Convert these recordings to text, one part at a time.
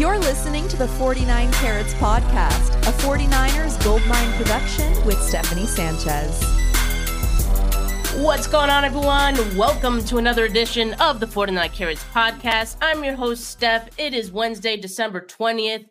You're listening to the 49 Carats Podcast, a 49ers Goldmine production with Stephanie Sanchez. What's going on, everyone? Welcome to another edition of the 49 Carats Podcast. I'm your host, Steph. It is Wednesday, December 20th.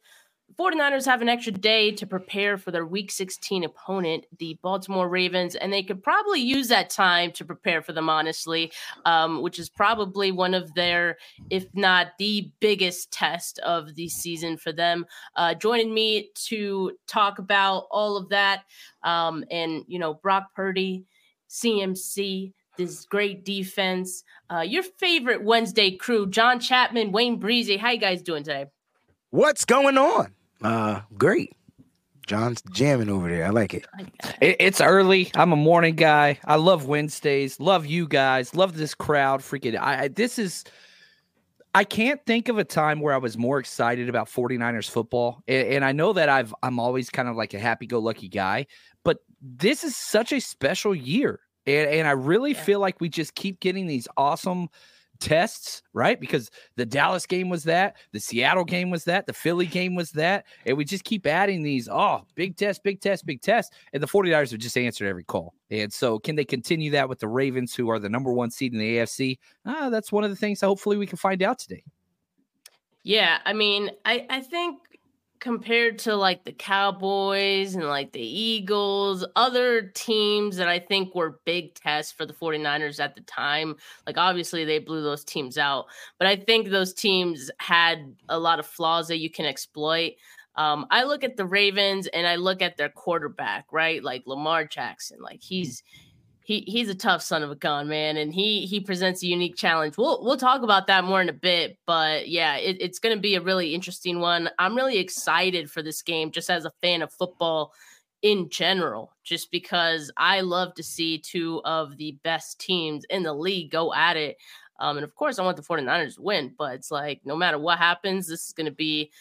49ers have an extra day to prepare for their week 16 opponent, the Baltimore Ravens, and they could probably use that time to prepare for them, honestly, um, which is probably one of their, if not the biggest test of the season for them. Uh, joining me to talk about all of that um, and, you know, Brock Purdy, CMC, this great defense, uh, your favorite Wednesday crew, John Chapman, Wayne Breezie. How you guys doing today? What's going on? Uh, great. John's jamming over there. I like it. it. It's early. I'm a morning guy. I love Wednesdays. Love you guys. Love this crowd. Freaking, I, I this is. I can't think of a time where I was more excited about 49ers football. And, and I know that I've I'm always kind of like a happy-go-lucky guy, but this is such a special year. And, and I really yeah. feel like we just keep getting these awesome tests, right? Because the Dallas game was that, the Seattle game was that, the Philly game was that. And we just keep adding these, oh, big test, big test, big test. And the 49ers have just answered every call. And so can they continue that with the Ravens, who are the number one seed in the AFC? Ah, that's one of the things hopefully we can find out today. Yeah, I mean, I, I think compared to like the Cowboys and like the Eagles, other teams that I think were big tests for the 49ers at the time. Like obviously they blew those teams out, but I think those teams had a lot of flaws that you can exploit. Um, I look at the Ravens and I look at their quarterback, right? Like Lamar Jackson, like he's he he's a tough son of a gun, man, and he he presents a unique challenge. We'll we'll talk about that more in a bit, but yeah, it, it's going to be a really interesting one. I'm really excited for this game, just as a fan of football in general, just because I love to see two of the best teams in the league go at it. Um, and of course, I want the 49ers to win, but it's like no matter what happens, this is going to be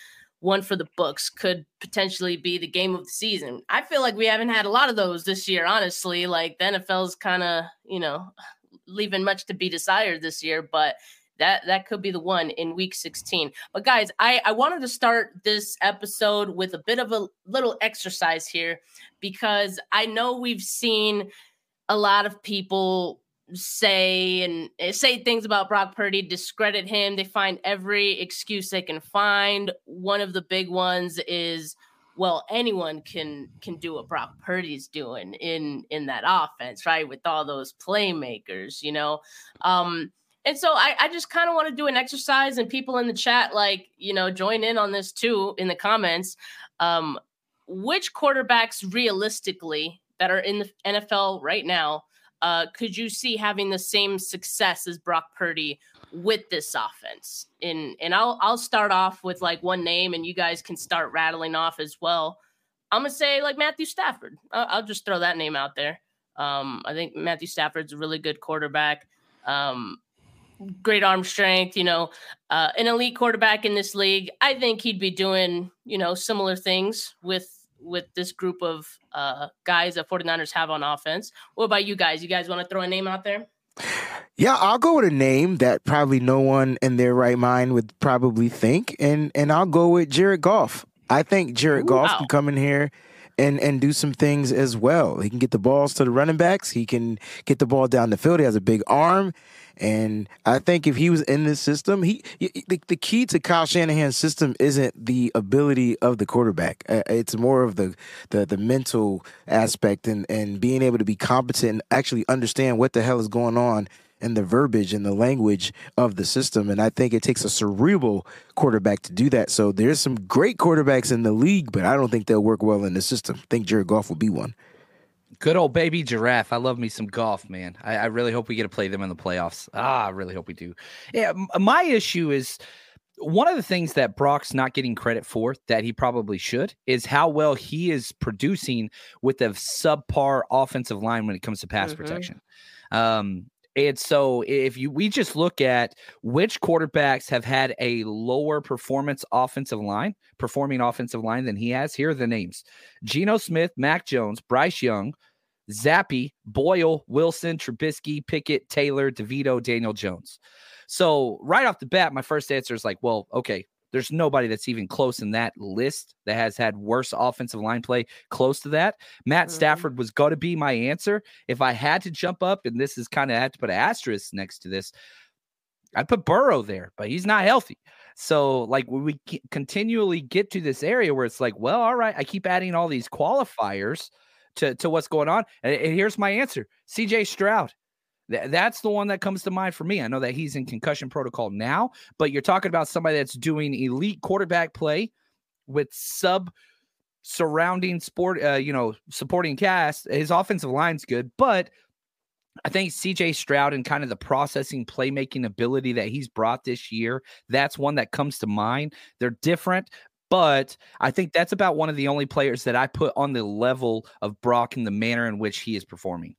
one for the books could potentially be the game of the season. I feel like we haven't had a lot of those this year, honestly. Like the NFL's kind of, you know, leaving much to be desired this year, but that that could be the one in week 16. But guys, I I wanted to start this episode with a bit of a little exercise here because I know we've seen a lot of people say and eh, say things about Brock Purdy, discredit him. They find every excuse they can find. One of the big ones is, well, anyone can can do what Brock Purdy's doing in in that offense, right? With all those playmakers, you know. Um, and so I, I just kind of want to do an exercise, and people in the chat, like you know, join in on this too in the comments. Um, which quarterbacks realistically that are in the NFL right now? Uh, could you see having the same success as Brock Purdy with this offense? And and I'll I'll start off with like one name, and you guys can start rattling off as well. I'm gonna say like Matthew Stafford. I'll, I'll just throw that name out there. Um, I think Matthew Stafford's a really good quarterback. Um, great arm strength, you know, uh, an elite quarterback in this league. I think he'd be doing, you know, similar things with with this group of uh, guys that 49ers have on offense. What about you guys? You guys want to throw a name out there? Yeah, I'll go with a name that probably no one in their right mind would probably think, and and I'll go with Jared Goff. I think Jared Ooh, Goff wow. can come in here and and do some things as well. He can get the balls to the running backs. He can get the ball down the field. He has a big arm. And I think if he was in this system, he the, the key to Kyle Shanahan's system isn't the ability of the quarterback. Uh, it's more of the, the the mental aspect and and being able to be competent and actually understand what the hell is going on and the verbiage and the language of the system. And I think it takes a cerebral quarterback to do that. So there's some great quarterbacks in the league, but I don't think they'll work well in the system. I think Jared Goff will be one. Good old baby giraffe. I love me some Goff, man. I, I, really hope we get to play them in the playoffs. Ah, I really hope we do. Yeah, my issue is one of the things that Brock's not getting credit for that he probably should is how well he is producing with a subpar offensive line when it comes to pass mm-hmm. protection. Um, and so if you we just look at which quarterbacks have had a lower performance offensive line, performing offensive line than he has, here are the names. Geno Smith, Mac Jones, Bryce Young, Zappe, Boyle, Wilson, Trubisky, Pickett, Taylor, DeVito, Daniel Jones. So right off the bat, my first answer is like, well, okay, There's nobody that's even close in that list that has had worse offensive line play close to that. Matt mm-hmm. Stafford was going to be my answer. If I had to jump up, and this is kind of had to put an asterisk next to this, I'd put Burrow there, but he's not healthy. So, like, when we continually get to this area where it's like, well, all right, I keep adding all these qualifiers to, to what's going on. And, and here's my answer CJ Stroud. Th- that's the one that comes to mind for me. I know that he's in concussion protocol now, but you're talking about somebody that's doing elite quarterback play with sub surrounding sport, uh, you know, supporting cast. His offensive line's good, but I think CJ Stroud and kind of the processing playmaking ability that he's brought this year, that's one that comes to mind. They're different, but I think that's about one of the only players that I put on the level of Brock in the manner in which he is performing.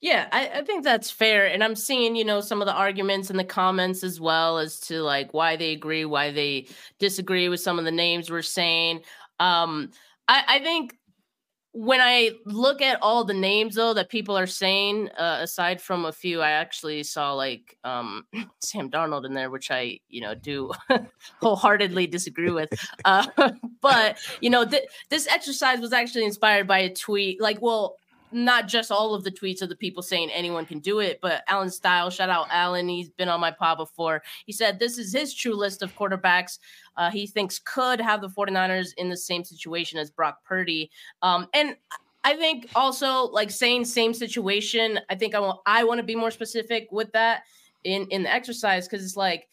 Yeah, I, I, think that's fair. And I'm seeing, you know, some of the arguments in the comments as well as to like why they agree, why they disagree with some of the names we're saying. Um, I, I think when I look at all the names though that people are saying, uh, aside from a few, I actually saw like um, Sam Darnold in there, which I you know do wholeheartedly disagree with. Uh, but you know th- this exercise was actually inspired by a tweet. Like, well, not just all of the tweets of the people saying anyone can do it, but Alan Style, shout out Alan, he's been on my pod before. He said this is his true list of quarterbacks uh, he thinks could have the 49ers in the same situation as Brock Purdy. Um, and I think also like saying same situation, I think I want I want to be more specific with that in in the exercise because it's like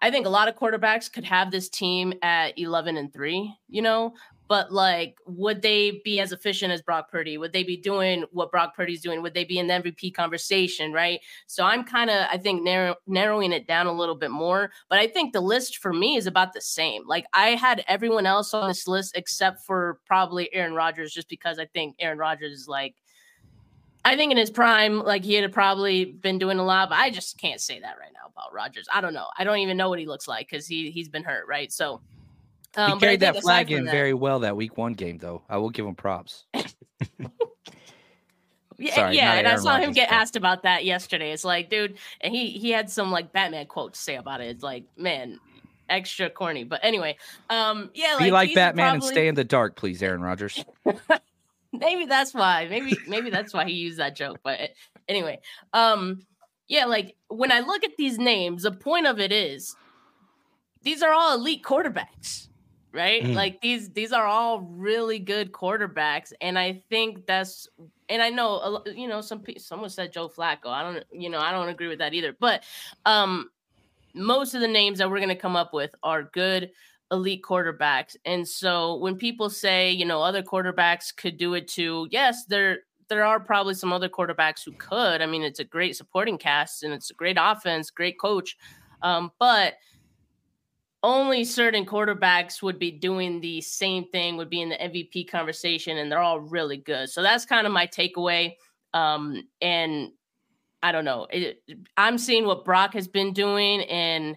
I think a lot of quarterbacks could have this team at 11 and 3, you know, but like, would they be as efficient as Brock Purdy? Would they be doing what Brock Purdy's doing? Would they be in the MVP conversation? Right. So I'm kind of, I think, narrow, narrowing it down a little bit more. But I think the list for me is about the same. Like, I had everyone else on this list except for probably Aaron Rodgers, just because I think Aaron Rodgers is like, I think in his prime, like he had probably been doing a lot, but I just can't say that right now about Rodgers. I don't know. I don't even know what he looks like because he he's been hurt, right? So um, he carried that flag in that, very well that week one game, though. I will give him props. yeah, Sorry, yeah, and I saw Rodgers, him get but... asked about that yesterday. It's like, dude, and he he had some like Batman quote to say about it. It's like, man, extra corny. But anyway, um, yeah, like, be like Batman probably... and stay in the dark, please, Aaron Rodgers. maybe that's why. Maybe maybe that's why he used that joke. But anyway, um, yeah, like when I look at these names, the point of it is these are all elite quarterbacks right? Mm. Like these these are all really good quarterbacks, and I think that's and I know you know some someone said Joe Flacco. I don't you know I don't agree with that either, but um most of the names that we're going to come up with are good elite quarterbacks. And so when people say, you know, other quarterbacks could do it too, yes, there there are probably some other quarterbacks who could. I mean, it's a great supporting cast and it's a great offense, great coach. Um, but only certain quarterbacks would be doing the same thing, would be in the MVP conversation, and they're all really good. So that's kind of my takeaway. Um, and I don't know. It, I'm seeing what Brock has been doing, and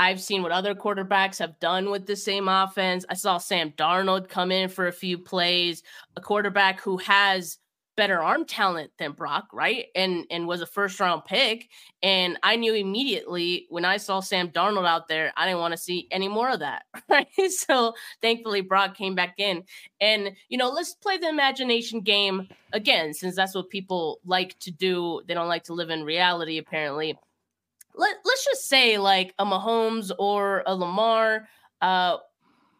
I've seen what other quarterbacks have done with the same offense. I saw Sam Darnold come in for a few plays, a quarterback who has better arm talent than Brock, right? And and was a first round pick. And I knew immediately when I saw Sam Darnold out there, I didn't want to see any more of that. Right. So thankfully Brock came back in. And you know, let's play the imagination game again, since that's what people like to do. They don't like to live in reality, apparently. Let, let's just say like a Mahomes or a Lamar uh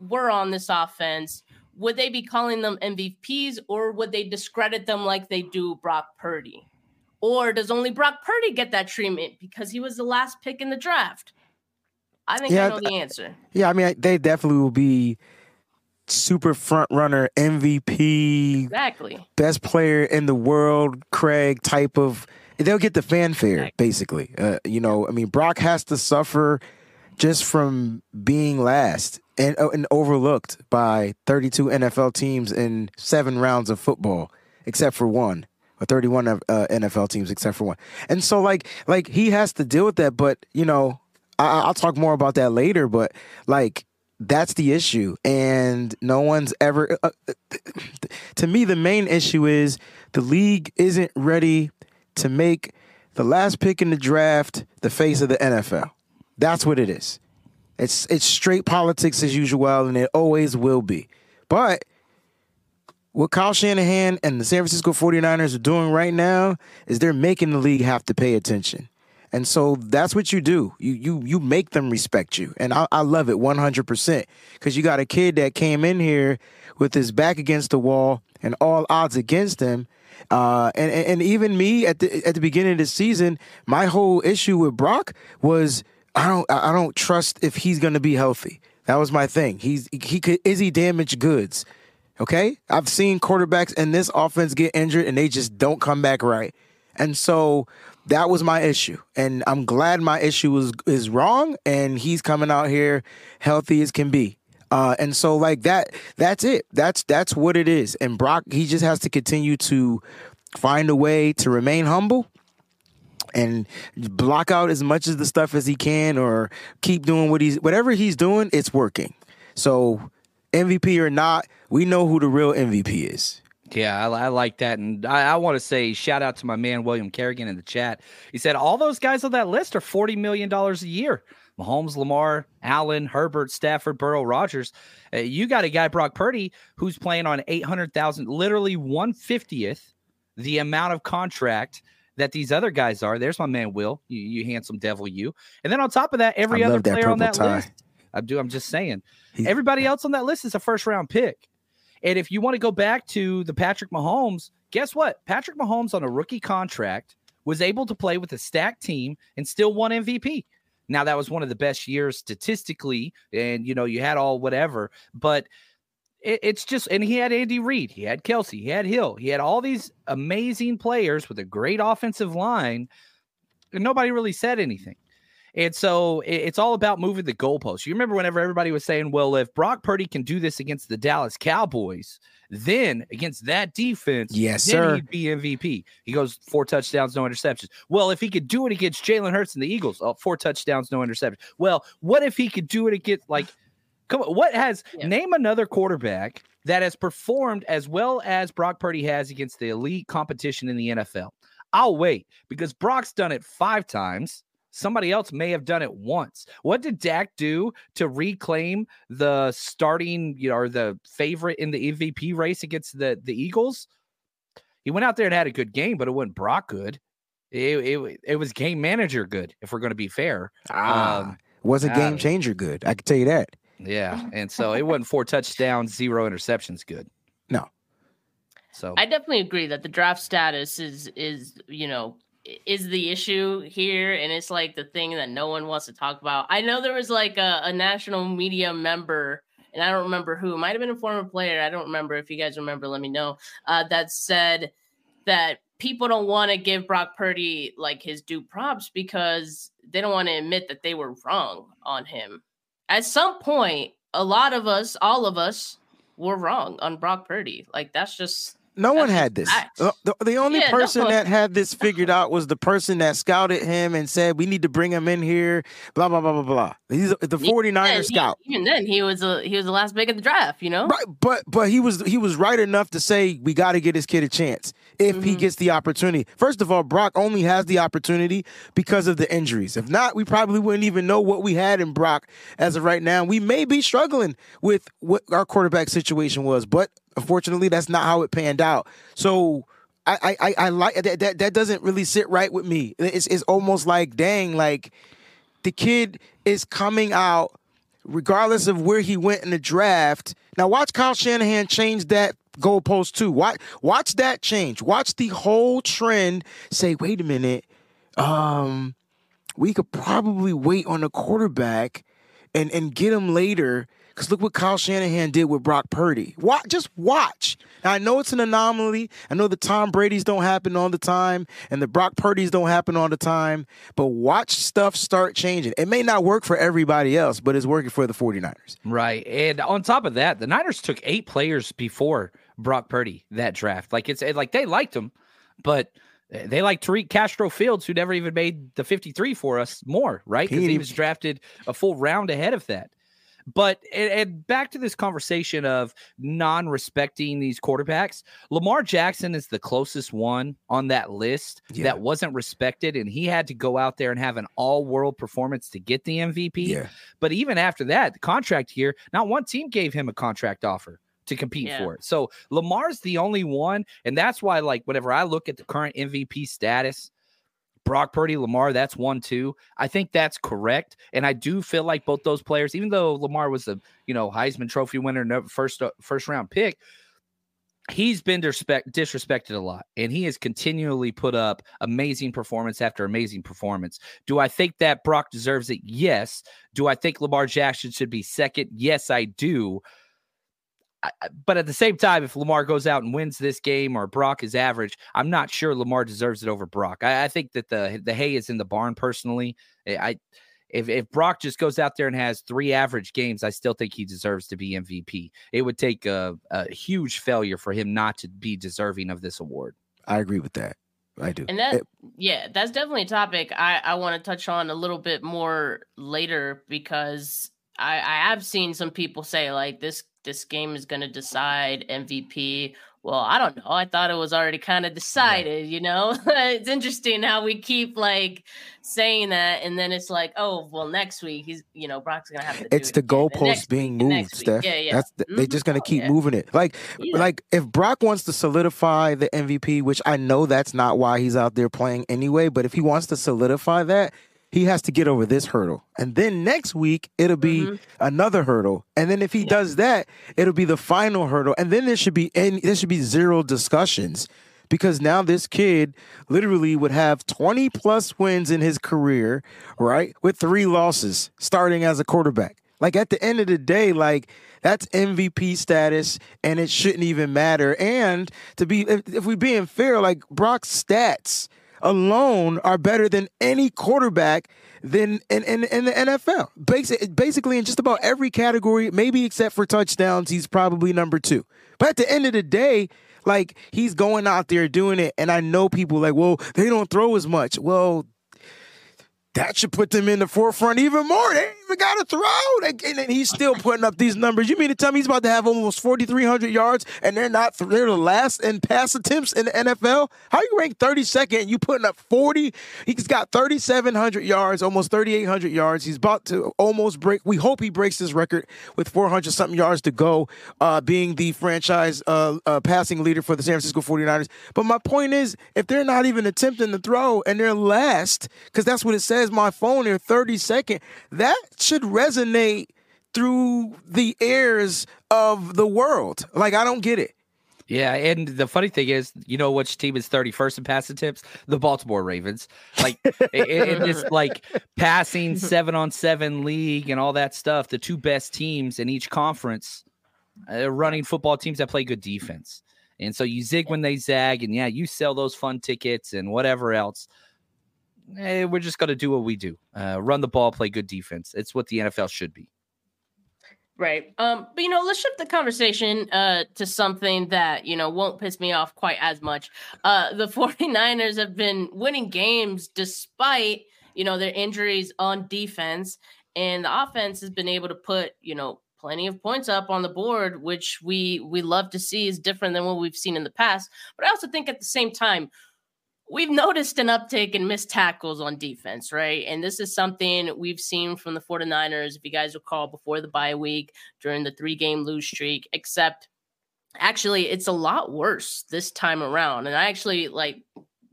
were on this offense would they be calling them MVPs or would they discredit them like they do Brock Purdy? Or does only Brock Purdy get that treatment because he was the last pick in the draft? I think yeah, I know the answer. Yeah, I mean, they definitely will be super front runner, MVP, exactly, best player in the world, Craig type of. They'll get the fanfare, exactly. basically. Uh, you know, I mean, Brock has to suffer just from being last and, uh, and overlooked by 32 NFL teams in seven rounds of football, except for one, or 31 uh, NFL teams except for one. And so, like, like he has to deal with that. But you know, I, I'll talk more about that later. But like, that's the issue, and no one's ever. Uh, uh to me, the main issue is the league isn't ready to make the last pick in the draft the face of the NFL. That's what it is. It's it's straight politics as usual, and it always will be. But what Kyle Shanahan and the San Francisco 49ers are doing right now is they're making the league have to pay attention. And so that's what you do. You you you make them respect you. And I, I love it 100% because you got a kid that came in here with his back against the wall and all odds against him. Uh, and, and even me at the at the beginning of the season, my whole issue with Brock was I don't I don't trust if he's going to be healthy. That was my thing. He's he could is he damaged goods? Okay, I've seen quarterbacks in this offense get injured and they just don't come back right. And so that was my issue. And I'm glad my issue is is wrong and he's coming out here healthy as can be. Uh, and so like that that's it. That's that's what it is. And Brock he just has to continue to find a way to remain humble and block out as much of the stuff as he can or keep doing what he's whatever he's doing, it's working. So MVP or not, we know who the real MVP is. Yeah, I, I, like that. And I, I want to say shout out to my man, William Kerrigan, in the chat. He said, All those guys on that list are $40 million a year. Mahomes, Lamar, Allen, Herbert, Stafford, Burrow, Rodgers. Uh, you got a guy, Brock Purdy, who's playing on 800,000, literally 150th the amount of contract that these other guys are. There's my man, Will, you, you handsome devil, you. And then on top of that, every I other player on that tie. list. I do. I'm just saying. Everybody else on that list is a first round pick. And if you want to go back to the Patrick Mahomes, guess what? Patrick Mahomes on a rookie contract was able to play with a stacked team and still won MVP. Now that was one of the best years statistically, and you know you had all whatever, but it, it's just and he had Andy Reid, he had Kelce, he had Hill, he had all these amazing players with a great offensive line, and nobody really said anything. And so it's all about moving the goalposts. You remember whenever everybody was saying, well, if Brock Purdy can do this against the Dallas Cowboys, then against that defense, yes, sir. he'd be MVP. He goes four touchdowns, no interceptions. Well, if he could do it against Jalen Hurts and the Eagles, oh, four touchdowns, no interceptions. Well, what if he could do it against like come on, what has yeah. name another quarterback that has performed as well as Brock Purdy has against the elite competition in the NFL? I'll wait because Brock's done it five times. Somebody else may have done it once. What did Dak do to reclaim the starting, you know, or the favorite in the MVP race against the the Eagles? He went out there and had a good game, but it wasn't Brock good. It, it, it was game manager good, if we're going to be fair. Ah, um, was a game changer good. I can tell you that. Yeah, and so it wasn't four touchdowns, zero interceptions good. No. So I definitely agree that the draft status is is you know is the issue here and it's like the thing that no one wants to talk about i know there was like a, a national media member and i don't remember who might have been a former player i don't remember if you guys remember let me know uh, that said that people don't want to give brock purdy like his due props because they don't want to admit that they were wrong on him at some point a lot of us all of us were wrong on brock purdy. Like that's just no one had this. The, the, only yeah, person no that had this figured out was the person that scouted him and said, "We need to bring him in here." Blah blah blah blah blah. He's the 49er scout. He, even then, he was a he was the last pick of the draft. You know, right? But but he was he was right enough to say we got to get this kid a chance if mm-hmm. he gets the opportunity. First of all, Brock only has the opportunity because of the injuries. If not, we probably wouldn't even know what we had in Brock as of right now. We may be struggling with what our quarterback situation was, but Unfortunately, that's not how it panned out. So I I, I like that, that that doesn't really sit right with me. It's it's almost like dang, like the kid is coming out regardless of where he went in the draft. Now watch Kyle Shanahan change that goalpost too. Watch watch that change. Watch the whole trend say, wait a minute, um, we could probably wait on the quarterback and and get him later because look what Kyle Shanahan did with Brock Purdy. Watch, just watch. Now, I know it's an anomaly. I know the Tom Brady's don't happen all the time and the Brock Purdy's don't happen all the time, but watch stuff start changing. It may not work for everybody else, but it's working for the 49ers. Right. And on top of that, the Niners took eight players before Brock Purdy that draft. Like it's like they liked him, but they like Tariq Castro Fields, who never even made the 53 for us more, right? Because he was drafted a full round ahead of that. But and, and back to this conversation of non-respecting these quarterbacks, Lamar Jackson is the closest one on that list yeah. that wasn't respected, and he had to go out there and have an all-world performance to get the MVP. Yeah. But even after that, the contract here, not one team gave him a contract offer to compete yeah. for it. So Lamar's the only one, and that's why, like, whenever I look at the current MVP status Brock Purdy, Lamar, that's one too. I think that's correct, and I do feel like both those players, even though Lamar was a you know Heisman Trophy winner, first uh, first round pick, he's been disrespect, disrespected a lot, and he has continually put up amazing performance after amazing performance. Do I think that Brock deserves it? Yes. Do I think Lamar Jackson should be second? Yes, I do but at the same time, if Lamar goes out and wins this game or Brock is average, I'm not sure Lamar deserves it over Brock. I, I think that the the hay is in the barn. Personally, I if if Brock just goes out there and has three average games, I still think he deserves to be MVP. It would take a, a huge failure for him not to be deserving of this award. I agree with that. I do. And that, it, yeah, that's definitely a topic I, I want to touch on a little bit more later because I, I have seen some people say like this this game is going to decide MVP. Well, I don't know. I thought it was already kind of decided, you know? it's interesting how we keep like saying that and then it's like, oh, well, next week he's, you know, Brock's going to have to It's the goalpost being week, moved, Steph. Yeah, yeah. That's the, mm-hmm. They're just going to keep yeah. moving it. Like yeah. like if Brock wants to solidify the MVP, which I know that's not why he's out there playing anyway, but if he wants to solidify that, he has to get over this hurdle. And then next week, it'll be mm-hmm. another hurdle. And then if he yeah. does that, it'll be the final hurdle. And then there should be any, there should be zero discussions because now this kid literally would have 20 plus wins in his career, right? With three losses starting as a quarterback. Like at the end of the day, like that's MVP status and it shouldn't even matter. And to be, if, if we being fair, like Brock's stats alone are better than any quarterback than in, in, in the NFL. basically, in just about every category, maybe except for touchdowns, he's probably number two. But at the end of the day, like he's going out there doing it, and I know people like, well, they don't throw as much. Well, that should put them in the forefront even more. They even got to throw. and he's still putting up these numbers. You mean to tell me he's about to have almost 4,300 yards and they're not, they're the last in pass attempts in the NFL? How you rank 32nd and you putting up 40? He's got 3,700 yards, almost 3,800 yards. He's about to almost break, we hope he breaks his record with 400 something yards to go, uh, being the franchise uh, uh, passing leader for the San Francisco 49ers. But my point is, if they're not even attempting to throw and they're last, because that's what it says my phone 30 second, that should resonate through the airs of the world. Like I don't get it. Yeah, and the funny thing is, you know which team is 31st in passing attempts? The Baltimore Ravens. Like in this like passing seven on seven league and all that stuff, the two best teams in each conference, uh, running football teams that play good defense. And so you zig when they zag, and yeah, you sell those fun tickets and whatever else eh, we're just going to do what we do uh, run the ball, play good defense. It's what the NFL should be. Right. Um, but you know, let's shift the conversation uh to something that, you know, won't piss me off quite as much. Uh the 49ers have been winning games despite, you know, their injuries on defense and the offense has been able to put, you know, plenty of points up on the board, which we we love to see is different than what we've seen in the past. But I also think at the same time, we've noticed an uptick in missed tackles on defense, right? And this is something we've seen from the 49ers, if you guys recall, before the bye week during the three game lose streak, except actually it's a lot worse this time around. And I actually like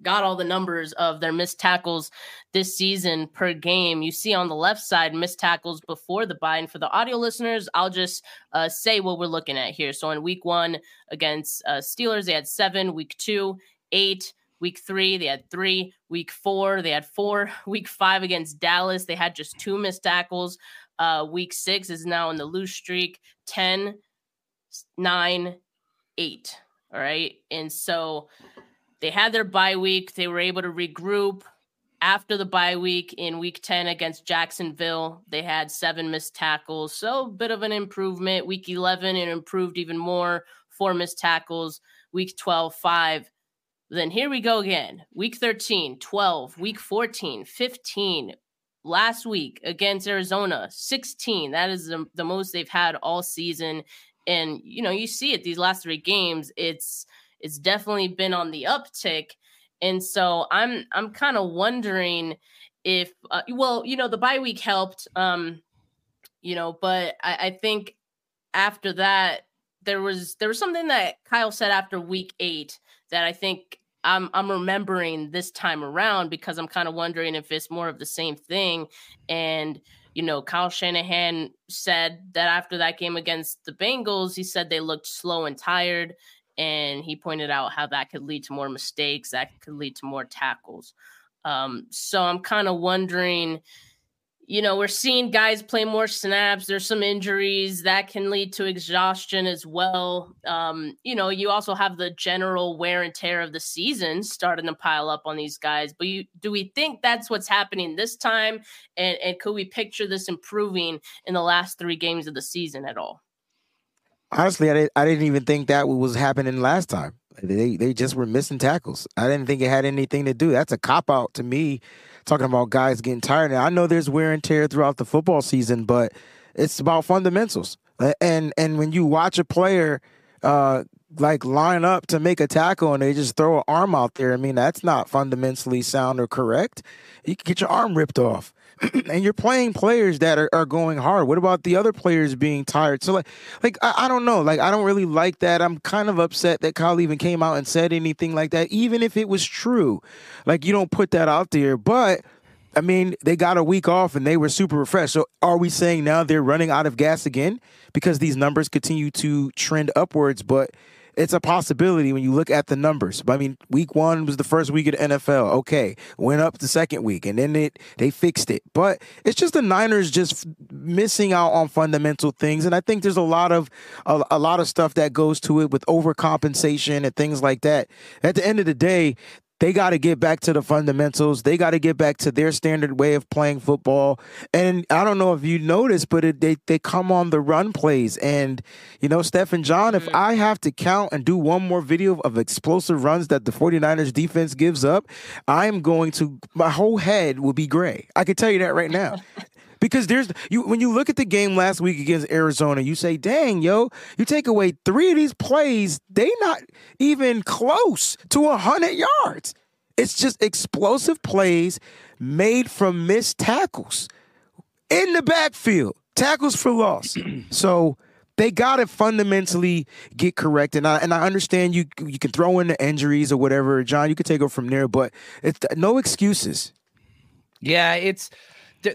got all the numbers of their missed tackles this season per game. You see on the left side missed tackles before the bye. And for the audio listeners, I'll just uh, say what we're looking at here. So in week one against uh, Steelers, they had seven. Week two, eight. Week three, they had three. Week four, they had four. Week five against Dallas, they had just two missed tackles. Uh, week six is now in the lose streak 10, 9, 8. All right. And so they had their bye week. They were able to regroup after the bye week in week 10 against Jacksonville. They had seven missed tackles. So a bit of an improvement. Week 11, it improved even more. Four missed tackles. Week 12, five. Then here we go again. Week 13, 12, week 14, 15, last week against Arizona, 16. That is the, the most they've had all season. And you know, you see it these last three games, it's it's definitely been on the uptick. And so I'm I'm kind of wondering if uh, well, you know, the bye week helped. Um, you know, but I, I think after that, there was there was something that Kyle said after week eight that I think I'm I'm remembering this time around because I'm kind of wondering if it's more of the same thing. And you know, Kyle Shanahan said that after that game against the Bengals, he said they looked slow and tired, and he pointed out how that could lead to more mistakes, that could lead to more tackles. Um, so I'm kind of wondering you know, we're seeing guys play more snaps. There's some injuries that can lead to exhaustion as well. Um, you know, you also have the general wear and tear of the season starting to pile up on these guys. But you, do we think that's what's happening this time? And, and could we picture this improving in the last three games of the season at all? Honestly, I didn't, I didn't even think that was happening last time. They they just were missing tackles. I didn't think it had anything to do. That's a cop out to me talking about guys getting tired. And I know there's wear and tear throughout the football season, but it's about fundamentals. And and when you watch a player uh, like line up to make a tackle and they just throw an arm out there, I mean that's not fundamentally sound or correct. You can get your arm ripped off. and you're playing players that are, are going hard. What about the other players being tired? So like like I, I don't know. Like I don't really like that. I'm kind of upset that Kyle even came out and said anything like that, even if it was true. Like you don't put that out there. But I mean, they got a week off and they were super refreshed. So are we saying now they're running out of gas again because these numbers continue to trend upwards? But it's a possibility when you look at the numbers. I mean, week one was the first week of the NFL. Okay, went up the second week, and then it they fixed it. But it's just the Niners just missing out on fundamental things, and I think there's a lot of a, a lot of stuff that goes to it with overcompensation and things like that. At the end of the day, they got to get back to the fundamentals. They got to get back to their standard way of playing football. And I don't know if you noticed, but it, they they come on the run plays. And you know, Steph and John, if mm-hmm. I have to count and do one more video of explosive runs that the 49ers defense gives up, I'm going to my whole head will be gray. I can tell you that right now. because there's you when you look at the game last week against Arizona, you say, "Dang, yo, you take away three of these plays, they not even close to a hundred yards." It's just explosive plays made from missed tackles in the backfield, tackles for loss. so they got to fundamentally get correct. And I and I understand you you can throw in the injuries or whatever, John. You can take it from there, but it's no excuses. Yeah, it's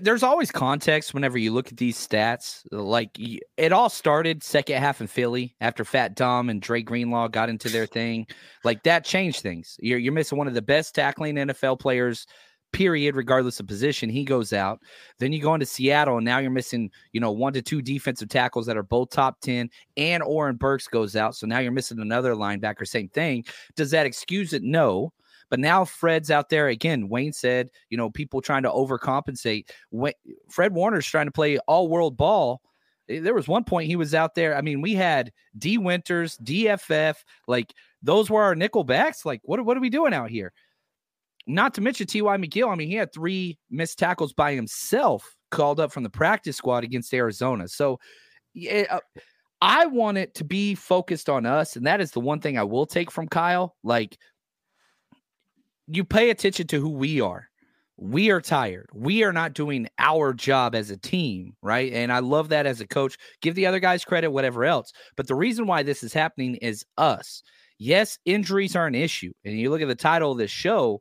there's always context whenever you look at these stats. Like it all started second half in Philly after Fat Dom and Dre Greenlaw got into their thing. Like that changed things. You're you're missing one of the best tackling NFL players, period, regardless of position. He goes out. Then you go into Seattle, and now you're missing, you know, one to two defensive tackles that are both top 10, and Oren Burks goes out. So now you're missing another linebacker. Same thing. Does that excuse it? No. But now Fred's out there again. Wayne said, you know, people trying to overcompensate. When, Fred Warner's trying to play all world ball. Eh, there was one point he was out there. I mean, we had Dee Winters, DFF, like those were our nickel backs. Like, what, what are we doing out here? Not to mention T.Y. McGill. I mean, he had three missed tackles by himself called up from the practice squad against Arizona. So, uh, I want it to be focused on us. And that is the one thing I will take from Kyle. Like, you pay attention to who we are. We are tired. We are not doing our job as a team, right? And I love that as a coach. Give the other guys credit, whatever else. But the reason why this is happening is us. Yes, injuries are an issue. And you look at the title of this show,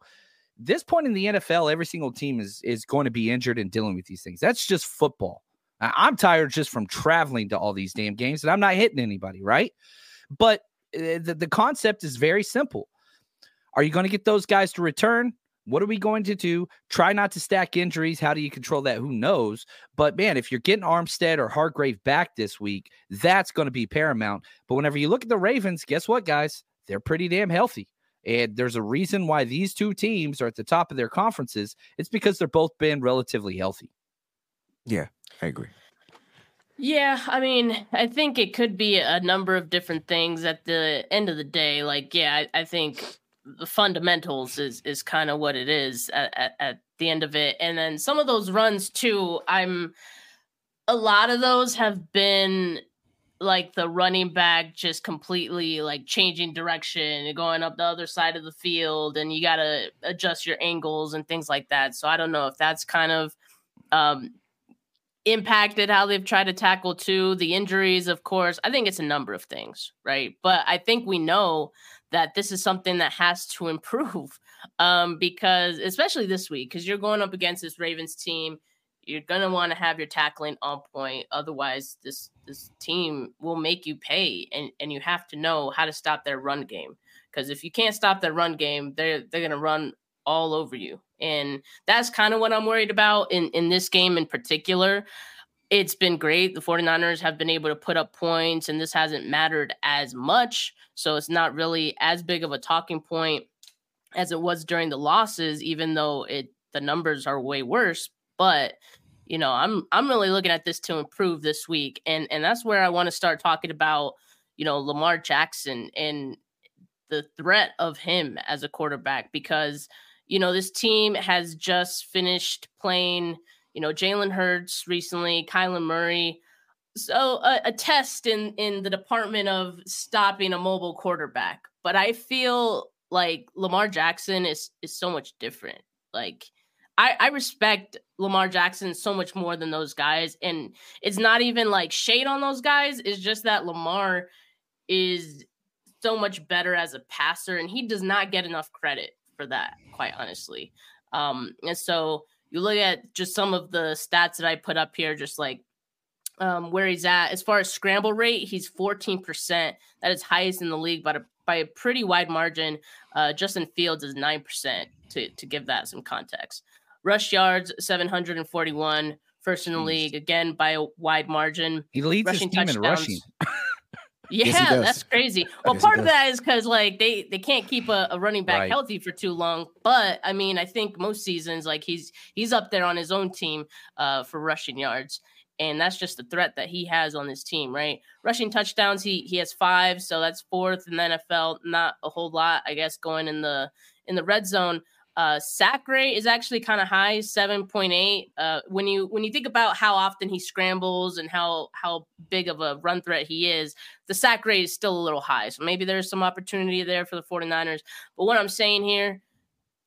this point in the NFL, every single team is is going to be injured and dealing with these things. That's just football. I'm tired just from traveling to all these damn games, and I'm not hitting anybody, right? But uh, the, the concept is very simple. Are you going to get those guys to return? What are we going to do? Try not to stack injuries. How do you control that? Who knows? But man, if you're getting Armstead or Hargrave back this week, that's going to be paramount. But whenever you look at the Ravens, guess what, guys? They're pretty damn healthy. And there's a reason why these two teams are at the top of their conferences. It's because they're both been relatively healthy. Yeah, I agree. Yeah, I mean, I think it could be a number of different things at the end of the day. Like, yeah, I, I think the fundamentals is is kind of what it is at, at, at the end of it. And then some of those runs too, I'm a lot of those have been like the running back just completely like changing direction and going up the other side of the field and you got to adjust your angles and things like that. So I don't know if that's kind of um impacted how they've tried to tackle too the injuries of course i think it's a number of things right but i think we know that this is something that has to improve um, because especially this week because you're going up against this ravens team you're going to want to have your tackling on point otherwise this this team will make you pay and and you have to know how to stop their run game because if you can't stop their run game they're they're going to run all over you and that's kind of what I'm worried about in, in this game in particular. It's been great. The 49ers have been able to put up points, and this hasn't mattered as much. So it's not really as big of a talking point as it was during the losses, even though it the numbers are way worse. But you know, I'm I'm really looking at this to improve this week. And and that's where I want to start talking about, you know, Lamar Jackson and the threat of him as a quarterback because you know, this team has just finished playing, you know, Jalen Hurts recently, Kyler Murray. So a, a test in in the department of stopping a mobile quarterback. But I feel like Lamar Jackson is is so much different. Like I, I respect Lamar Jackson so much more than those guys. And it's not even like shade on those guys. It's just that Lamar is so much better as a passer and he does not get enough credit for that, quite honestly. Um, and so you look at just some of the stats that I put up here, just like um, where he's at. As far as scramble rate, he's 14%. That is highest in the league, but a, by a pretty wide margin. Uh, Justin Fields is 9%, to, to give that some context. Rush yards, 741, first in the league, again by a wide margin. He leads rushing his team touchdowns. in rushing. Yeah, yes, that's crazy. Well, yes, part of that is because like they they can't keep a, a running back right. healthy for too long. But I mean, I think most seasons like he's he's up there on his own team uh, for rushing yards, and that's just the threat that he has on his team, right? Rushing touchdowns, he he has five, so that's fourth in the NFL. Not a whole lot, I guess, going in the in the red zone. Uh, sack rate is actually kind of high, seven point eight. Uh, when you when you think about how often he scrambles and how how big of a run threat he is, the sack rate is still a little high. So maybe there's some opportunity there for the 49ers. But what I'm saying here,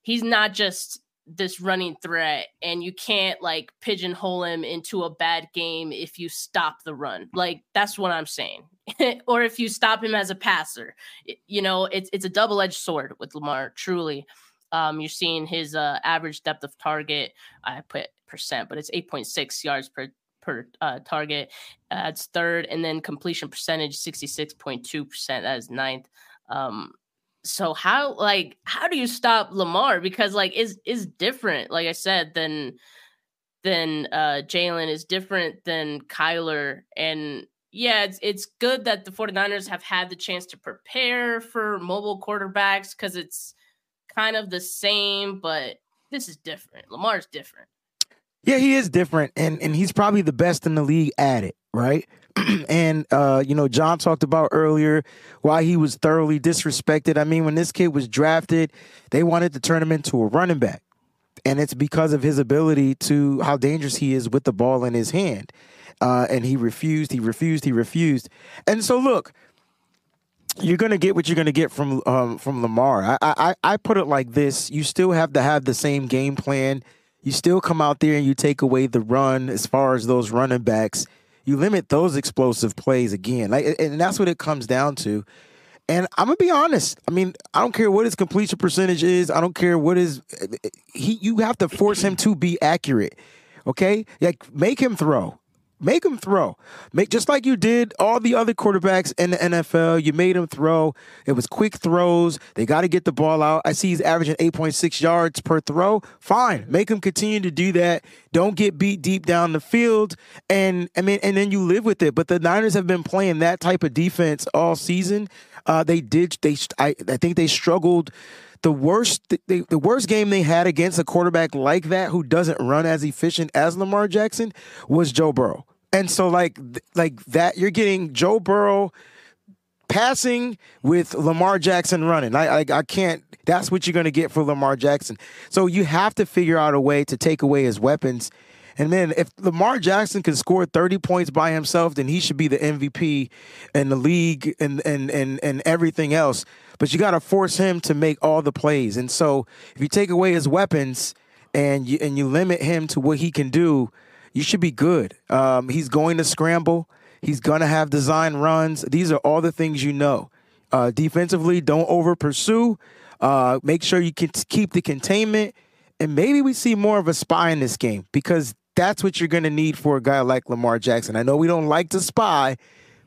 he's not just this running threat, and you can't like pigeonhole him into a bad game if you stop the run. Like that's what I'm saying. or if you stop him as a passer, you know, it's it's a double edged sword with Lamar, truly. Um, you're seeing his uh, average depth of target. I put percent, but it's 8.6 yards per per uh, target. Uh, it's third, and then completion percentage 66.2 percent. That is ninth. Um, so how like how do you stop Lamar? Because like is is different. Like I said, than than uh, Jalen is different than Kyler and yeah, it's it's good that the 49ers have had the chance to prepare for mobile quarterbacks because it's kind of the same, but this is different. Lamar's different. Yeah, he is different, and and he's probably the best in the league at it, right? and uh, you know, John talked about earlier why he was thoroughly disrespected. I mean, when this kid was drafted, they wanted to turn him into a running back, and it's because of his ability to how dangerous he is with the ball in his hand. Uh, and he refused, he refused, he refused. And so, look, you're gonna get what you're gonna get from um, from Lamar. I, I I put it like this: you still have to have the same game plan. You still come out there and you take away the run as far as those running backs. You limit those explosive plays again, like, and that's what it comes down to. And I'm gonna be honest. I mean, I don't care what his completion percentage is. I don't care what his he. You have to force him to be accurate. Okay, like make him throw. Make him throw. Make just like you did all the other quarterbacks in the NFL. You made him throw. It was quick throws. They got to get the ball out. I see he's averaging 8.6 yards per throw. Fine. Make him continue to do that. Don't get beat deep down the field. And I mean, and then you live with it. But the Niners have been playing that type of defense all season. Uh, they did. They I, I think they struggled the worst the, the worst game they had against a quarterback like that who doesn't run as efficient as Lamar Jackson was Joe Burrow. And so like like that you're getting Joe Burrow passing with Lamar Jackson running. I, I, I can't. That's what you're going to get for Lamar Jackson. So you have to figure out a way to take away his weapons. And then if Lamar Jackson can score 30 points by himself, then he should be the MVP in the league and and and, and everything else. But you got to force him to make all the plays. And so if you take away his weapons and you and you limit him to what he can do, you should be good. Um, he's going to scramble. He's going to have design runs. These are all the things you know. Uh, defensively, don't over pursue. Uh, make sure you can keep the containment. And maybe we see more of a spy in this game because that's what you're going to need for a guy like Lamar Jackson. I know we don't like to spy,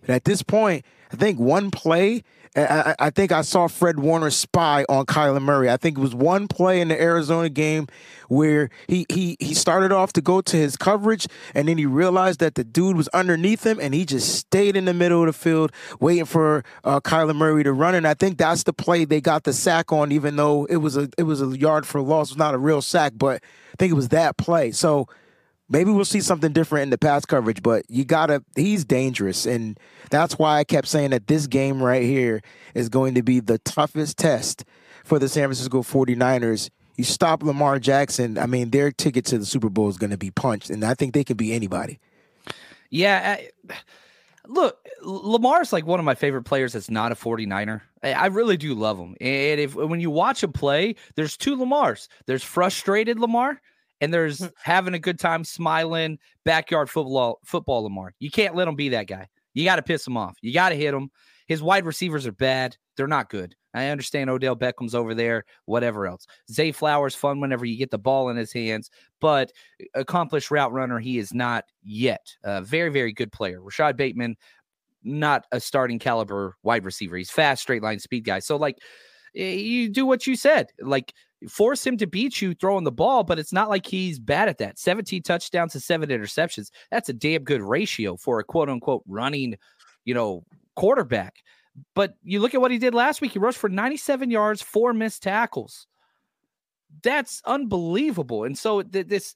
but at this point, I think one play I, I, think I saw Fred Warner spy on Kyler Murray. I think it was one play in the Arizona game where he he he started off to go to his coverage, and then he realized that the dude was underneath him, and he just stayed in the middle of the field waiting for uh, Kyler Murray to run. And I think that's the play they got the sack on, even though it was a it was a yard for loss, it was not a real sack, but I think it was that play. So maybe we'll see something different in the pass coverage, but you gotta he's dangerous. And that's why I kept saying that this game right here is going to be the toughest test for the San Francisco 49ers. You stop Lamar Jackson, I mean, their ticket to the Super Bowl is going to be punched, and I think they can be anybody. Yeah. I, look, Lamar's like one of my favorite players that's not a 49er. I really do love him. And if when you watch him play, there's two Lamars. There's frustrated Lamar, and there's hmm. having a good time, smiling, backyard football, football Lamar. You can't let him be that guy. You got to piss him off. You got to hit him. His wide receivers are bad. They're not good. I understand Odell Beckham's over there, whatever else. Zay Flowers fun whenever you get the ball in his hands, but accomplished route runner he is not yet. A very very good player. Rashod Bateman not a starting caliber wide receiver. He's fast, straight line speed guy. So like Eh, you do what you said. Like force him to beat you throwing the ball, but it's not like he's bad at that. 17 touchdowns to seven interceptions. That's a damn good ratio for a quote unquote running, you know, quarterback. But you look at what he did last week. He rushed for 97 yards, four missed tackles. That's unbelievable. And so th- this,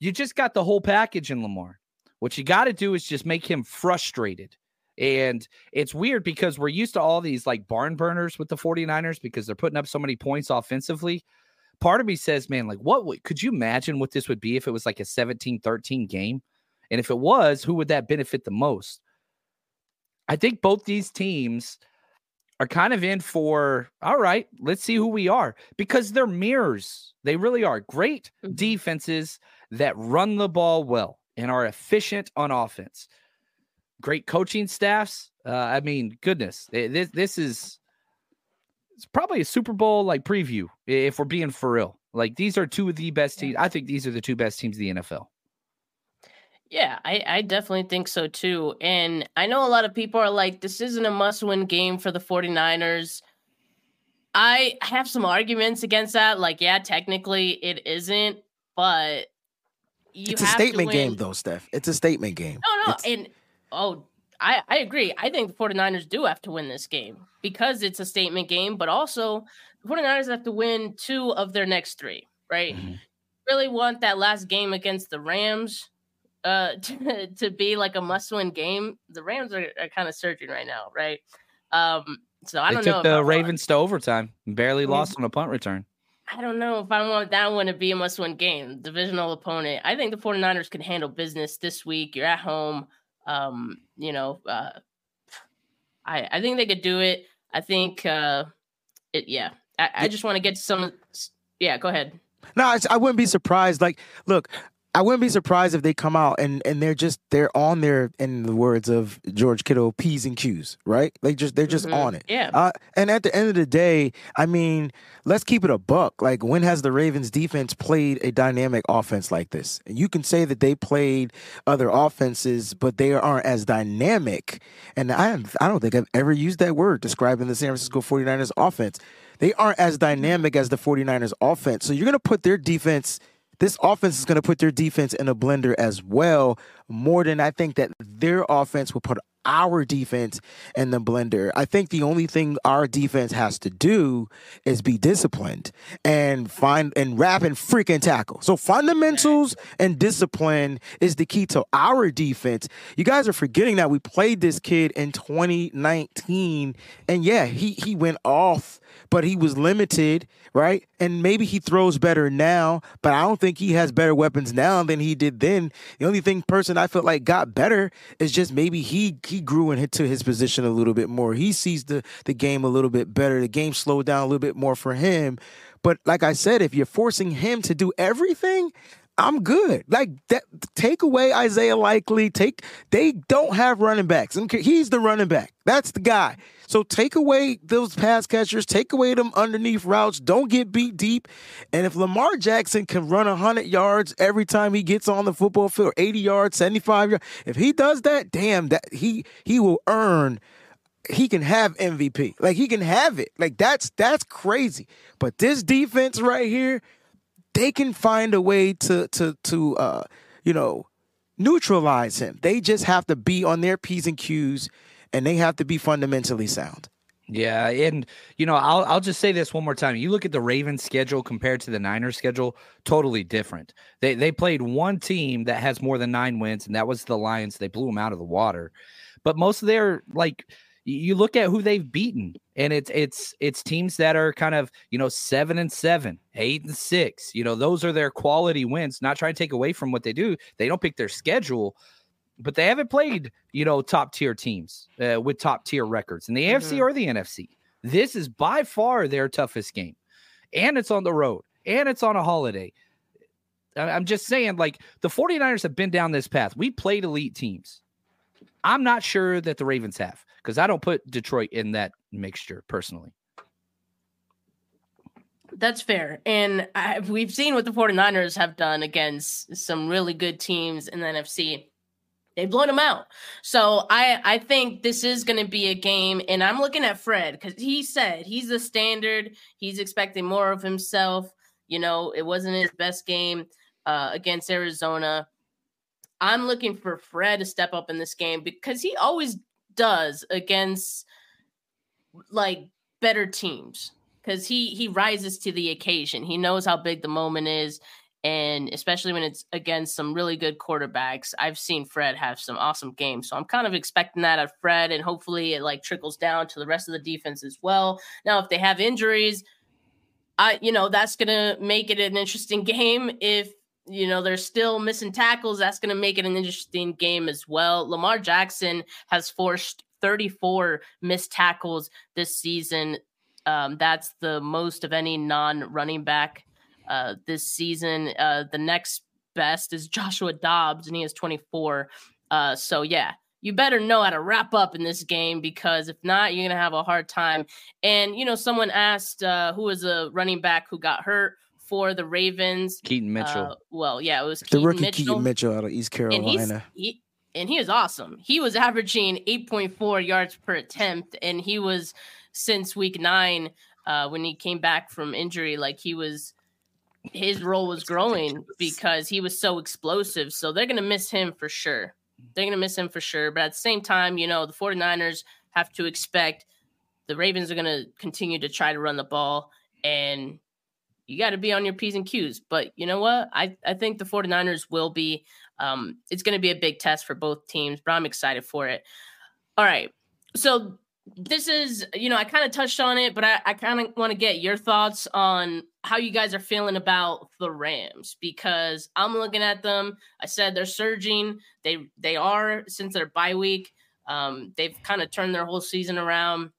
you just got the whole package in Lamar. What you got to do is just make him frustrated. And it's weird because we're used to all these like barn burners with the 49ers because they're putting up so many points offensively. Part of me says, man, like, what could you imagine what this would be if it was like a 17 13 game? And if it was, who would that benefit the most? I think both these teams are kind of in for, all right, let's see who we are because they're mirrors. They really are great mm-hmm. defenses that run the ball well and are efficient on offense great coaching staffs. Uh, I mean, goodness, this this is it's probably a Super Bowl like preview if we're being for real. Like these are two of the best teams. I think these are the two best teams in the NFL. Yeah, I, I definitely think so too. And I know a lot of people are like, this isn't a must win game for the 49ers. I have some arguments against that. Like, yeah, technically it isn't, but it's a statement game, though, Steph. It's a statement game. No, no, it's... and Oh, I, I agree. I think the 49ers do have to win this game because it's a statement game, but also the 49ers have to win two of their next three, right? Mm-hmm. Really want that last game against the Rams uh, to, to be like a must win game. The Rams are, are kind of searching right now, right? Um, so I they don't took know. Took the Ravens to overtime, barely mm-hmm. lost on a punt return. I don't know if I want that one to be a must win game, divisional opponent. I think the 49ers can handle business this week. You're at home. Um, you know, uh, I I think they could do it. I think uh, it. Yeah, I, I just want to get some. Yeah, go ahead. No, I, I wouldn't be surprised. Like, look, I wouldn't be surprised if they come out and and they're just they're on there in the words of George Kittle p's and q's right? They just they're just mm-hmm. on it. Yeah. Uh, and at the end of the day I mean let's keep it a buck. Like when has the Ravens defense played a dynamic offense like this? And you can say that they played other offenses but they aren't as dynamic. And I I don't think I've ever used that word describing the San Francisco 49ers offense. They aren't as dynamic as the 49ers offense. So you're going to put their defense this offense is going to put their defense in a blender as well, more than I think that their offense will put our defense in the blender. I think the only thing our defense has to do is be disciplined and find and wrap and freaking tackle. So fundamentals and discipline is the key to our defense. You guys are forgetting that we played this kid in 2019 and yeah, he he went off but he was limited, right? And maybe he throws better now, but I don't think he has better weapons now than he did then. The only thing person I felt like got better is just maybe he he grew into his position a little bit more. He sees the the game a little bit better. The game slowed down a little bit more for him. But like I said, if you're forcing him to do everything, I'm good. Like that. Take away Isaiah Likely. Take. They don't have running backs. He's the running back. That's the guy. So take away those pass catchers. Take away them underneath routes. Don't get beat deep. And if Lamar Jackson can run hundred yards every time he gets on the football field, eighty yards, seventy-five yards, if he does that, damn, that he he will earn he can have MVP. Like he can have it. Like that's that's crazy. But this defense right here, they can find a way to to to uh, you know neutralize him. They just have to be on their p's and q's, and they have to be fundamentally sound. Yeah, and you know, I'll I'll just say this one more time. You look at the Ravens schedule compared to the Niners schedule, totally different. They they played one team that has more than 9 wins and that was the Lions. They blew them out of the water. But most of their like you look at who they've beaten and it's it's it's teams that are kind of you know seven and seven eight and six you know those are their quality wins not trying to take away from what they do they don't pick their schedule but they haven't played you know top tier teams uh, with top tier records in the mm-hmm. afc or the nfc this is by far their toughest game and it's on the road and it's on a holiday i'm just saying like the 49ers have been down this path we played elite teams i'm not sure that the ravens have because I don't put Detroit in that mixture personally. That's fair. And I, we've seen what the 49ers have done against some really good teams in the NFC. They've blown them out. So I, I think this is going to be a game. And I'm looking at Fred because he said he's the standard. He's expecting more of himself. You know, it wasn't his best game uh, against Arizona. I'm looking for Fred to step up in this game because he always does against like better teams because he he rises to the occasion. He knows how big the moment is, and especially when it's against some really good quarterbacks. I've seen Fred have some awesome games, so I'm kind of expecting that of Fred, and hopefully it like trickles down to the rest of the defense as well. Now, if they have injuries, I you know that's gonna make it an interesting game. If you know, they're still missing tackles. That's to make it an interesting game as well. Lamar Jackson has forced 34 missed tackles this season. Um, that's the most of any non running back uh, this season. Uh, the next best is Joshua Dobbs, and he has 24. Uh, so, yeah, you better know how to wrap up in this game because if not, you're going to have a hard time. And, you know, someone asked uh, who was a running back who got hurt for the Ravens. Keaton Mitchell. Uh, well, yeah, it was Keaton the rookie Mitchell. Keaton Mitchell out of East Carolina. And, he, and he was awesome. He was averaging 8.4 yards per attempt, and he was since week nine uh, when he came back from injury. Like he was, his role was growing because he was so explosive. So they're gonna miss him for sure. They're gonna miss him for sure. But at the same time, you know, the 49ers have to expect the Ravens are gonna continue to try to run the ball and you got to be on your P's and Q's. But you know what? I, I think the 49ers will be, um, it's going to be a big test for both teams, but I'm excited for it. All right. So this is, you know, I kind of touched on it, but I, I kind of want to get your thoughts on how you guys are feeling about the Rams because I'm looking at them. I said they're surging. They they are since their bye week. Um, they've kind of turned their whole season around.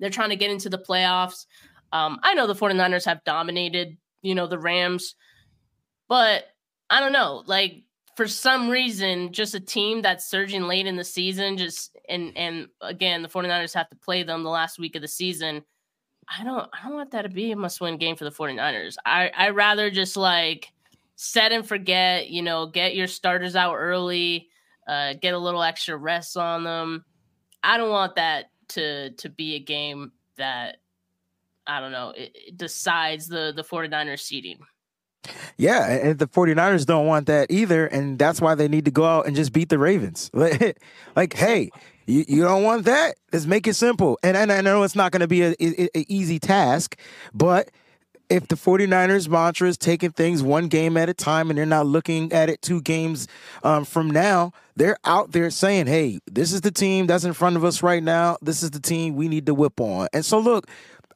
They're trying to get into the playoffs. Um, I know the 49ers have dominated, you know, the Rams, but I don't know. Like for some reason, just a team that's surging late in the season, just and and again, the 49ers have to play them the last week of the season. I don't I don't want that to be a must win game for the 49ers. I I rather just like set and forget, you know, get your starters out early, uh, get a little extra rest on them. I don't want that to to be a game that I don't know, it, it decides the the 49ers seeding. Yeah, and the 49ers don't want that either, and that's why they need to go out and just beat the Ravens. like, hey, You, you don't want that? Let's make it simple. And, and I know it's not going to be an easy task, but if the 49ers mantra is taking things one game at a time and they're not looking at it two games um, from now, they're out there saying, hey, this is the team that's in front of us right now. This is the team we need to whip on. And so, look,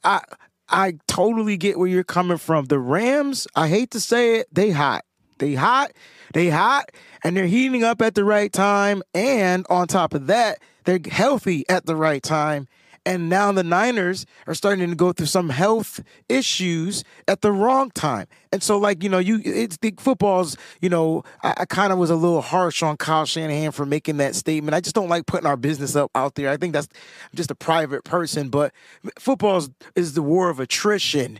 I. I totally get where you're coming from. The Rams, I hate to say it, they hot. They hot, they hot, and they're heating up at the right time. And on top of that, they're healthy at the right time. And now the Niners are starting to go through some health issues at the wrong time. And so, like, you know, you it's the football's, you know, I, I kind of was a little harsh on Kyle Shanahan for making that statement. I just don't like putting our business up out there. I think that's just a private person, but football is the war of attrition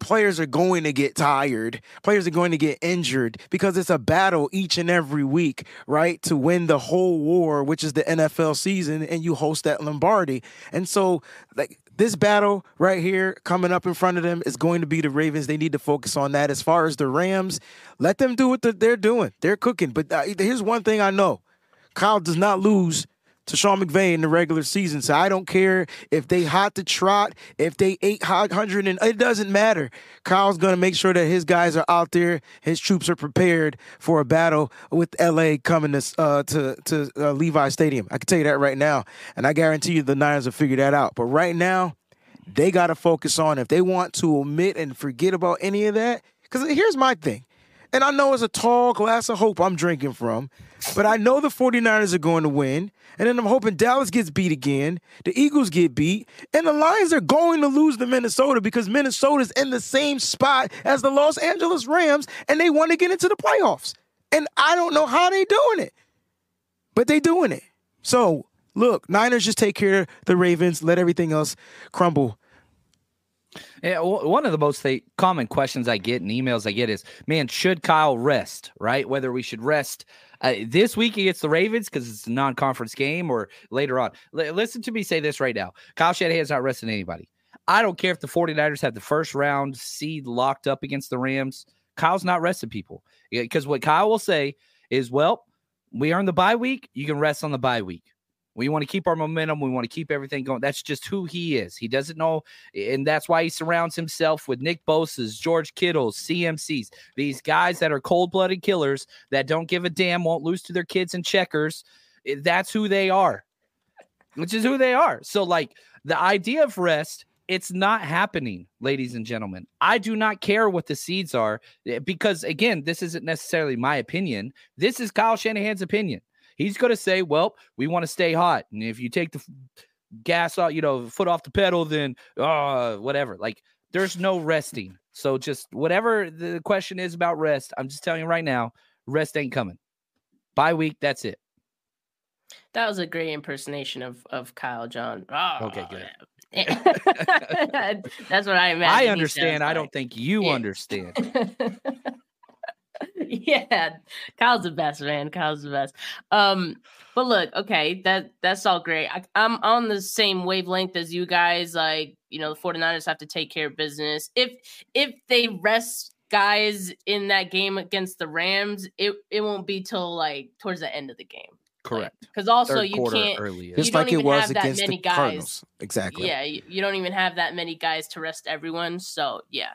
players are going to get tired. Players are going to get injured because it's a battle each and every week, right? To win the whole war, which is the NFL season, and you host that Lombardi. And so, like, this battle right here coming up in front of them is going to be the Ravens. They need to focus on that. As far as the Rams, let them do what they're doing. They're cooking. But uh, here's one thing I know Kyle does not lose to Sean McVay in the regular season. So I don't care if they hot to trot, if they 800 and it doesn't matter. Kyle's going to make sure that his guys are out there, his troops are prepared for a battle with LA coming to uh, to to uh, Levi Stadium. I can tell you that right now, and I guarantee you the Niners will figure that out. But right now, they got to focus on if they want to omit and forget about any of that. Because here's my thing. And I know it's a tall glass of hope I'm drinking from, but I know the 49ers are going to win. And then I'm hoping Dallas gets beat again, the Eagles get beat, and the Lions are going to lose to Minnesota because Minnesota's in the same spot as the Los Angeles Rams and they want to get into the playoffs. And I don't know how they're doing it, but they're doing it. So look, Niners just take care of the Ravens, let everything else crumble yeah, one of the most common questions I get and emails I get is, "Man, should Kyle rest? Right? Whether we should rest uh, this week against the Ravens because it's a non-conference game, or later on." L- listen to me say this right now: Kyle Shanahan's not resting anybody. I don't care if the 49ers have the first round seed locked up against the Rams. Kyle's not resting people because what Kyle will say is, "Well, we earned the bye week. You can rest on the bye week." We want to keep our momentum. We want to keep everything going. That's just who he is. He doesn't know, and that's why he surrounds himself with Nick Bosa's, George Kittle's, CMC's, these guys that are cold-blooded killers that don't give a damn, won't lose to their kids and checkers. That's who they are, which is who they are. So, like the idea of rest, it's not happening, ladies and gentlemen. I do not care what the seeds are eh, because, again, this isn't necessarily my opinion. This is Kyle Shanahan's opinion. He's going to say, well, we want to stay hot. And if you take the gas off, you know, foot off the pedal, then uh, whatever. Like there's no resting. So just whatever the question is about rest, I'm just telling you right now, rest ain't coming. Bye week, that's it. That was a great impersonation of of Kyle John. Oh, okay, good. That's what I imagine. I understand. I don't think you yeah. understand. yeah, Kyle's the best, man. Kyle's the best. Um, but look, okay, that that's all great. I, I'm on the same wavelength as you guys. Like, you know, the 49ers have to take care of business. If if they rest guys in that game against the Rams, it it won't be till like towards the end of the game. Correct. Because like, also Third you can't earlier. just like it was against the guys. Cardinals. Exactly. Yeah, you, you, don't even have that many guys to rest everyone. So yeah.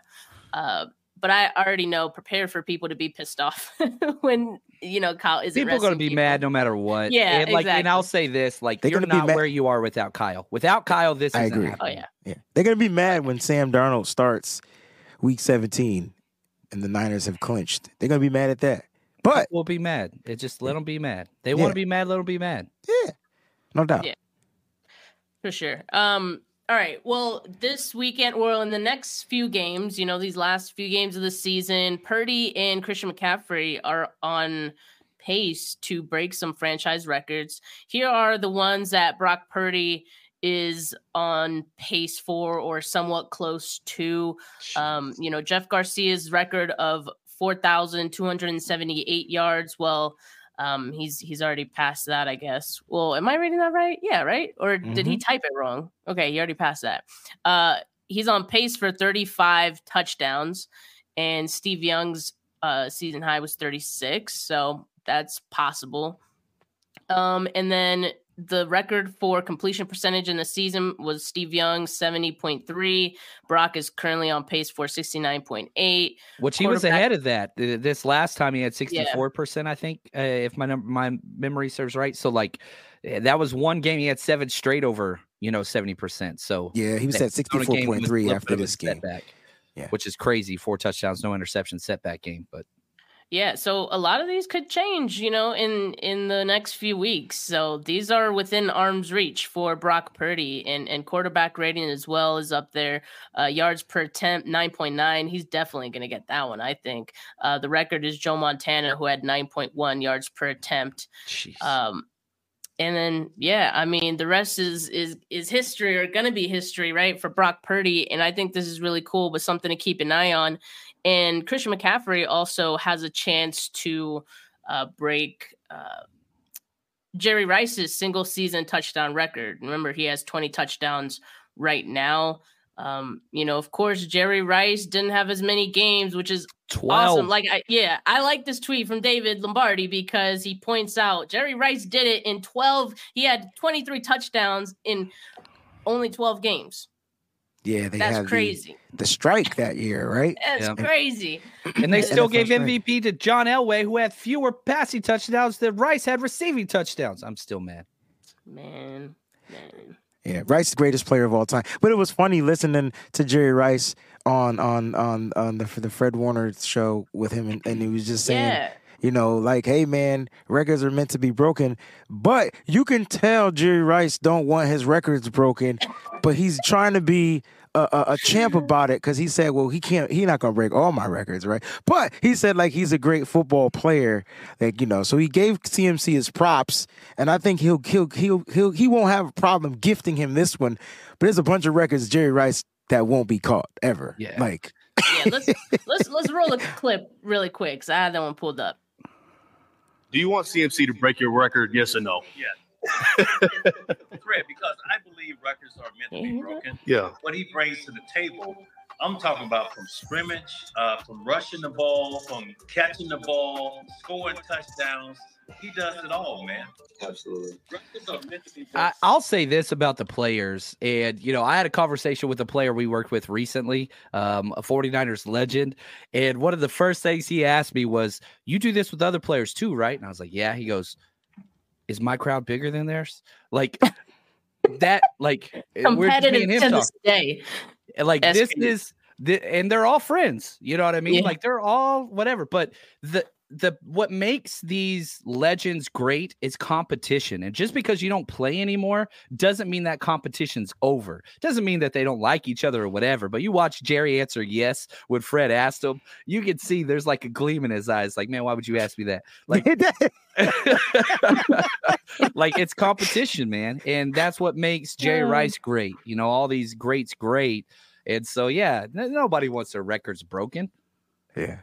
Uh, but I already know prepare for people to be pissed off when you know Kyle isn't. People are going to be people. mad no matter what. Yeah, and like, exactly. and I'll say this: like, They're you're not where you are without Kyle. Without Kyle, this is. I agree. Oh yeah, yeah. They're going to be mad when Sam Darnold starts Week 17 and the Niners have clinched. They're going to be mad at that. But we'll be mad. It just let them be mad. They yeah. want to be mad. Let them be mad. Yeah, no doubt. Yeah, for sure. Um, all right. Well, this weekend, well, in the next few games, you know, these last few games of the season, Purdy and Christian McCaffrey are on pace to break some franchise records. Here are the ones that Brock Purdy is on pace for or somewhat close to. Um, you know, Jeff Garcia's record of 4,278 yards. Well, um, he's he's already passed that, I guess. Well, am I reading that right? Yeah, right. Or mm-hmm. did he mm-hmm. type it wrong? Okay, he already passed that. Uh, he's on pace for 35 touchdowns, and Steve Young's uh, season high was 36, so that's possible. Um, and then the record for completion percentage in the season was Steve Young, 70.3. Brock is currently on pace for 69.8. Which he was ahead of that. This last time he had 64%, yeah. I think, uh, if my number, my memory serves right. So, like, eh, that was one game he had seven straight over, you know, 70%. So, yeah, he was at 64.3 after this game. Setback, yeah. Which is crazy. Four touchdowns, no interception setback game. But yeah, so a lot of these could change, you know, in in the next few weeks. So these are within arm's reach for Brock Purdy, and and quarterback rating as well is up there. Uh, yards per attempt nine point nine. He's definitely going to get that one. I think. Uh, the record is Joe Montana, who had nine point one yards per attempt. Jeez. Um, and then yeah, I mean the rest is is is history or going to be history, right, for Brock Purdy. And I think this is really cool, but something to keep an eye on and Christian McCaffrey also has a chance to uh, break uh, Jerry Rice's single season touchdown record. Remember, he has 20 touchdowns right now. Um, you know, of course, Jerry Rice didn't have as many games, which is 12. awesome. Like, I, yeah, I like this tweet from David Lombardi because he points out Jerry Rice did it in 12. He had 23 touchdowns in only 12 games. Yeah, they That's had crazy. The, the strike that year, right? That's yeah. crazy. And they still gave MVP to John Elway, who had fewer passing touchdowns than Rice had receiving touchdowns. I'm still mad. Man, man. Yeah, Rice, the greatest player of all time. But it was funny listening to Jerry Rice on on on on the the Fred Warner show with him, and, and he was just saying. Yeah you know, like, hey man, records are meant to be broken. But you can tell Jerry Rice don't want his records broken, but he's trying to be a, a, a champ about it because he said, well, he can't, he's not gonna break all my records, right? But he said like he's a great football player, like you know. So he gave CMC his props, and I think he'll he'll he'll he'll he won't have a problem gifting him this one. But there's a bunch of records Jerry Rice that won't be caught ever. Yeah, like. yeah, let's let's let's roll a clip really quick. Cause I had that one pulled up. Do you want CMC to break your record? Yes or no? Yes. Fred, because I believe records are meant to be broken. Yeah. What he brings to the table, I'm talking about from scrimmage, uh, from rushing the ball, from catching the ball, scoring touchdowns, he does it all, man. Absolutely. I, will say this about the players. And, you know, I had a conversation with a player we worked with recently, um, a 49ers legend. And one of the first things he asked me was, You do this with other players too, right? And I was like, Yeah. He goes, Is my crowd bigger than theirs? Like, that, like, eh, competitive to this day. Eh, like, this is. The, and they're all friends, you know what I mean? Yeah. Like they're all whatever, but the the what makes these legends great is competition and just because you don't play anymore doesn't mean that competition's over. Doesn't mean that they don't like each other or whatever but you watch jerry answer yes when fred asked him you can see there's like a gleam in his eyes like man why would you ask me that? Like like it's competition man and that's what makes jerry rice great you know all these greats great and so yeah n- nobody wants their records broken. Yeah.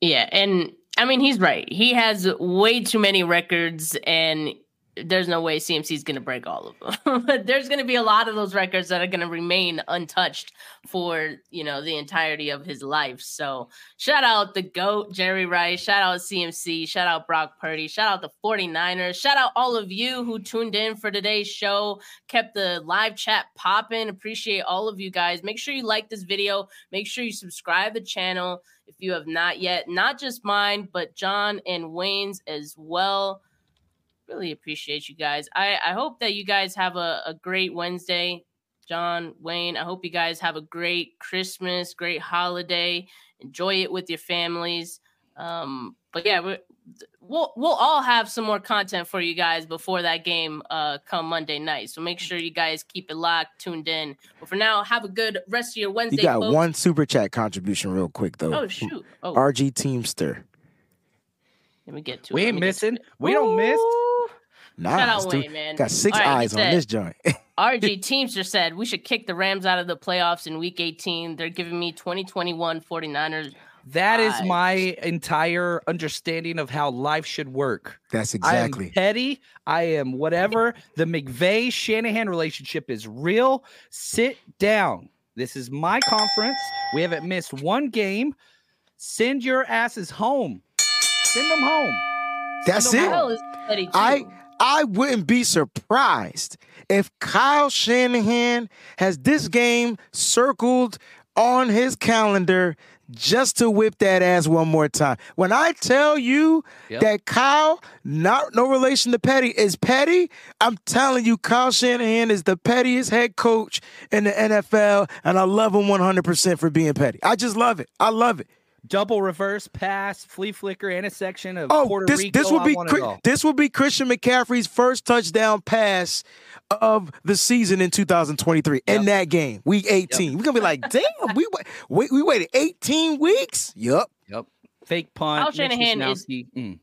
Yeah and I mean, he's right. He has way too many records, and there's no way CMC is going to break all of them. but there's going to be a lot of those records that are going to remain untouched for you know the entirety of his life. So shout out the goat Jerry Rice, shout out CMC, shout out Brock Purdy, shout out the 49ers, shout out all of you who tuned in for today's show, kept the live chat popping. Appreciate all of you guys. Make sure you like this video. Make sure you subscribe the channel if you have not yet. Not just mine, but John and Wayne's as well. Really appreciate you guys. I, I hope that you guys have a, a great Wednesday. John, Wayne, I hope you guys have a great Christmas, great holiday. Enjoy it with your families. Um, but yeah, we'll we'll all have some more content for you guys before that game uh come Monday night. So make sure you guys keep it locked, tuned in. But for now, have a good rest of your Wednesday. You got folks. one super chat contribution real quick though. Oh shoot. Oh. RG Teamster. Let me get to we it. ain't missing. We don't miss. Nah, Shout out Wayne, man. Got six right, eyes on this joint. RG Teamster said we should kick the Rams out of the playoffs in week 18. They're giving me 2021 49ers that is my entire understanding of how life should work. That's exactly. I am petty. I am whatever. The McVay Shanahan relationship is real. Sit down. This is my conference. We haven't missed one game. Send your asses home. Send them home. That's Send it. I I wouldn't be surprised if Kyle Shanahan has this game circled on his calendar just to whip that ass one more time. When I tell you yep. that Kyle, not no relation to Petty, is petty, I'm telling you, Kyle Shanahan is the pettiest head coach in the NFL, and I love him 100% for being petty. I just love it. I love it double reverse pass, flea flicker, and a section of oh, Puerto this, Rico. This would be this would be Christian McCaffrey's first touchdown pass of the season in 2023 yep. in that game, week 18. Yep. We're gonna be like, damn, we wait, we waited 18 weeks. Yep. Yep. Fake punt. Kyle Shanahan is mm.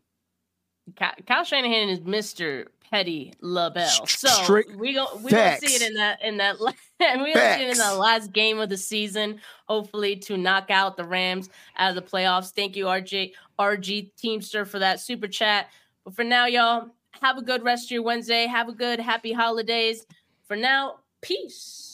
Kyle Shanahan is Mr. Petty LaBelle. So we go we gonna see it in that in that and we gonna see it in the last game of the season, hopefully to knock out the Rams out of the playoffs. Thank you, RJ RG Teamster, for that super chat. But for now, y'all, have a good rest of your Wednesday. Have a good happy holidays. For now, peace.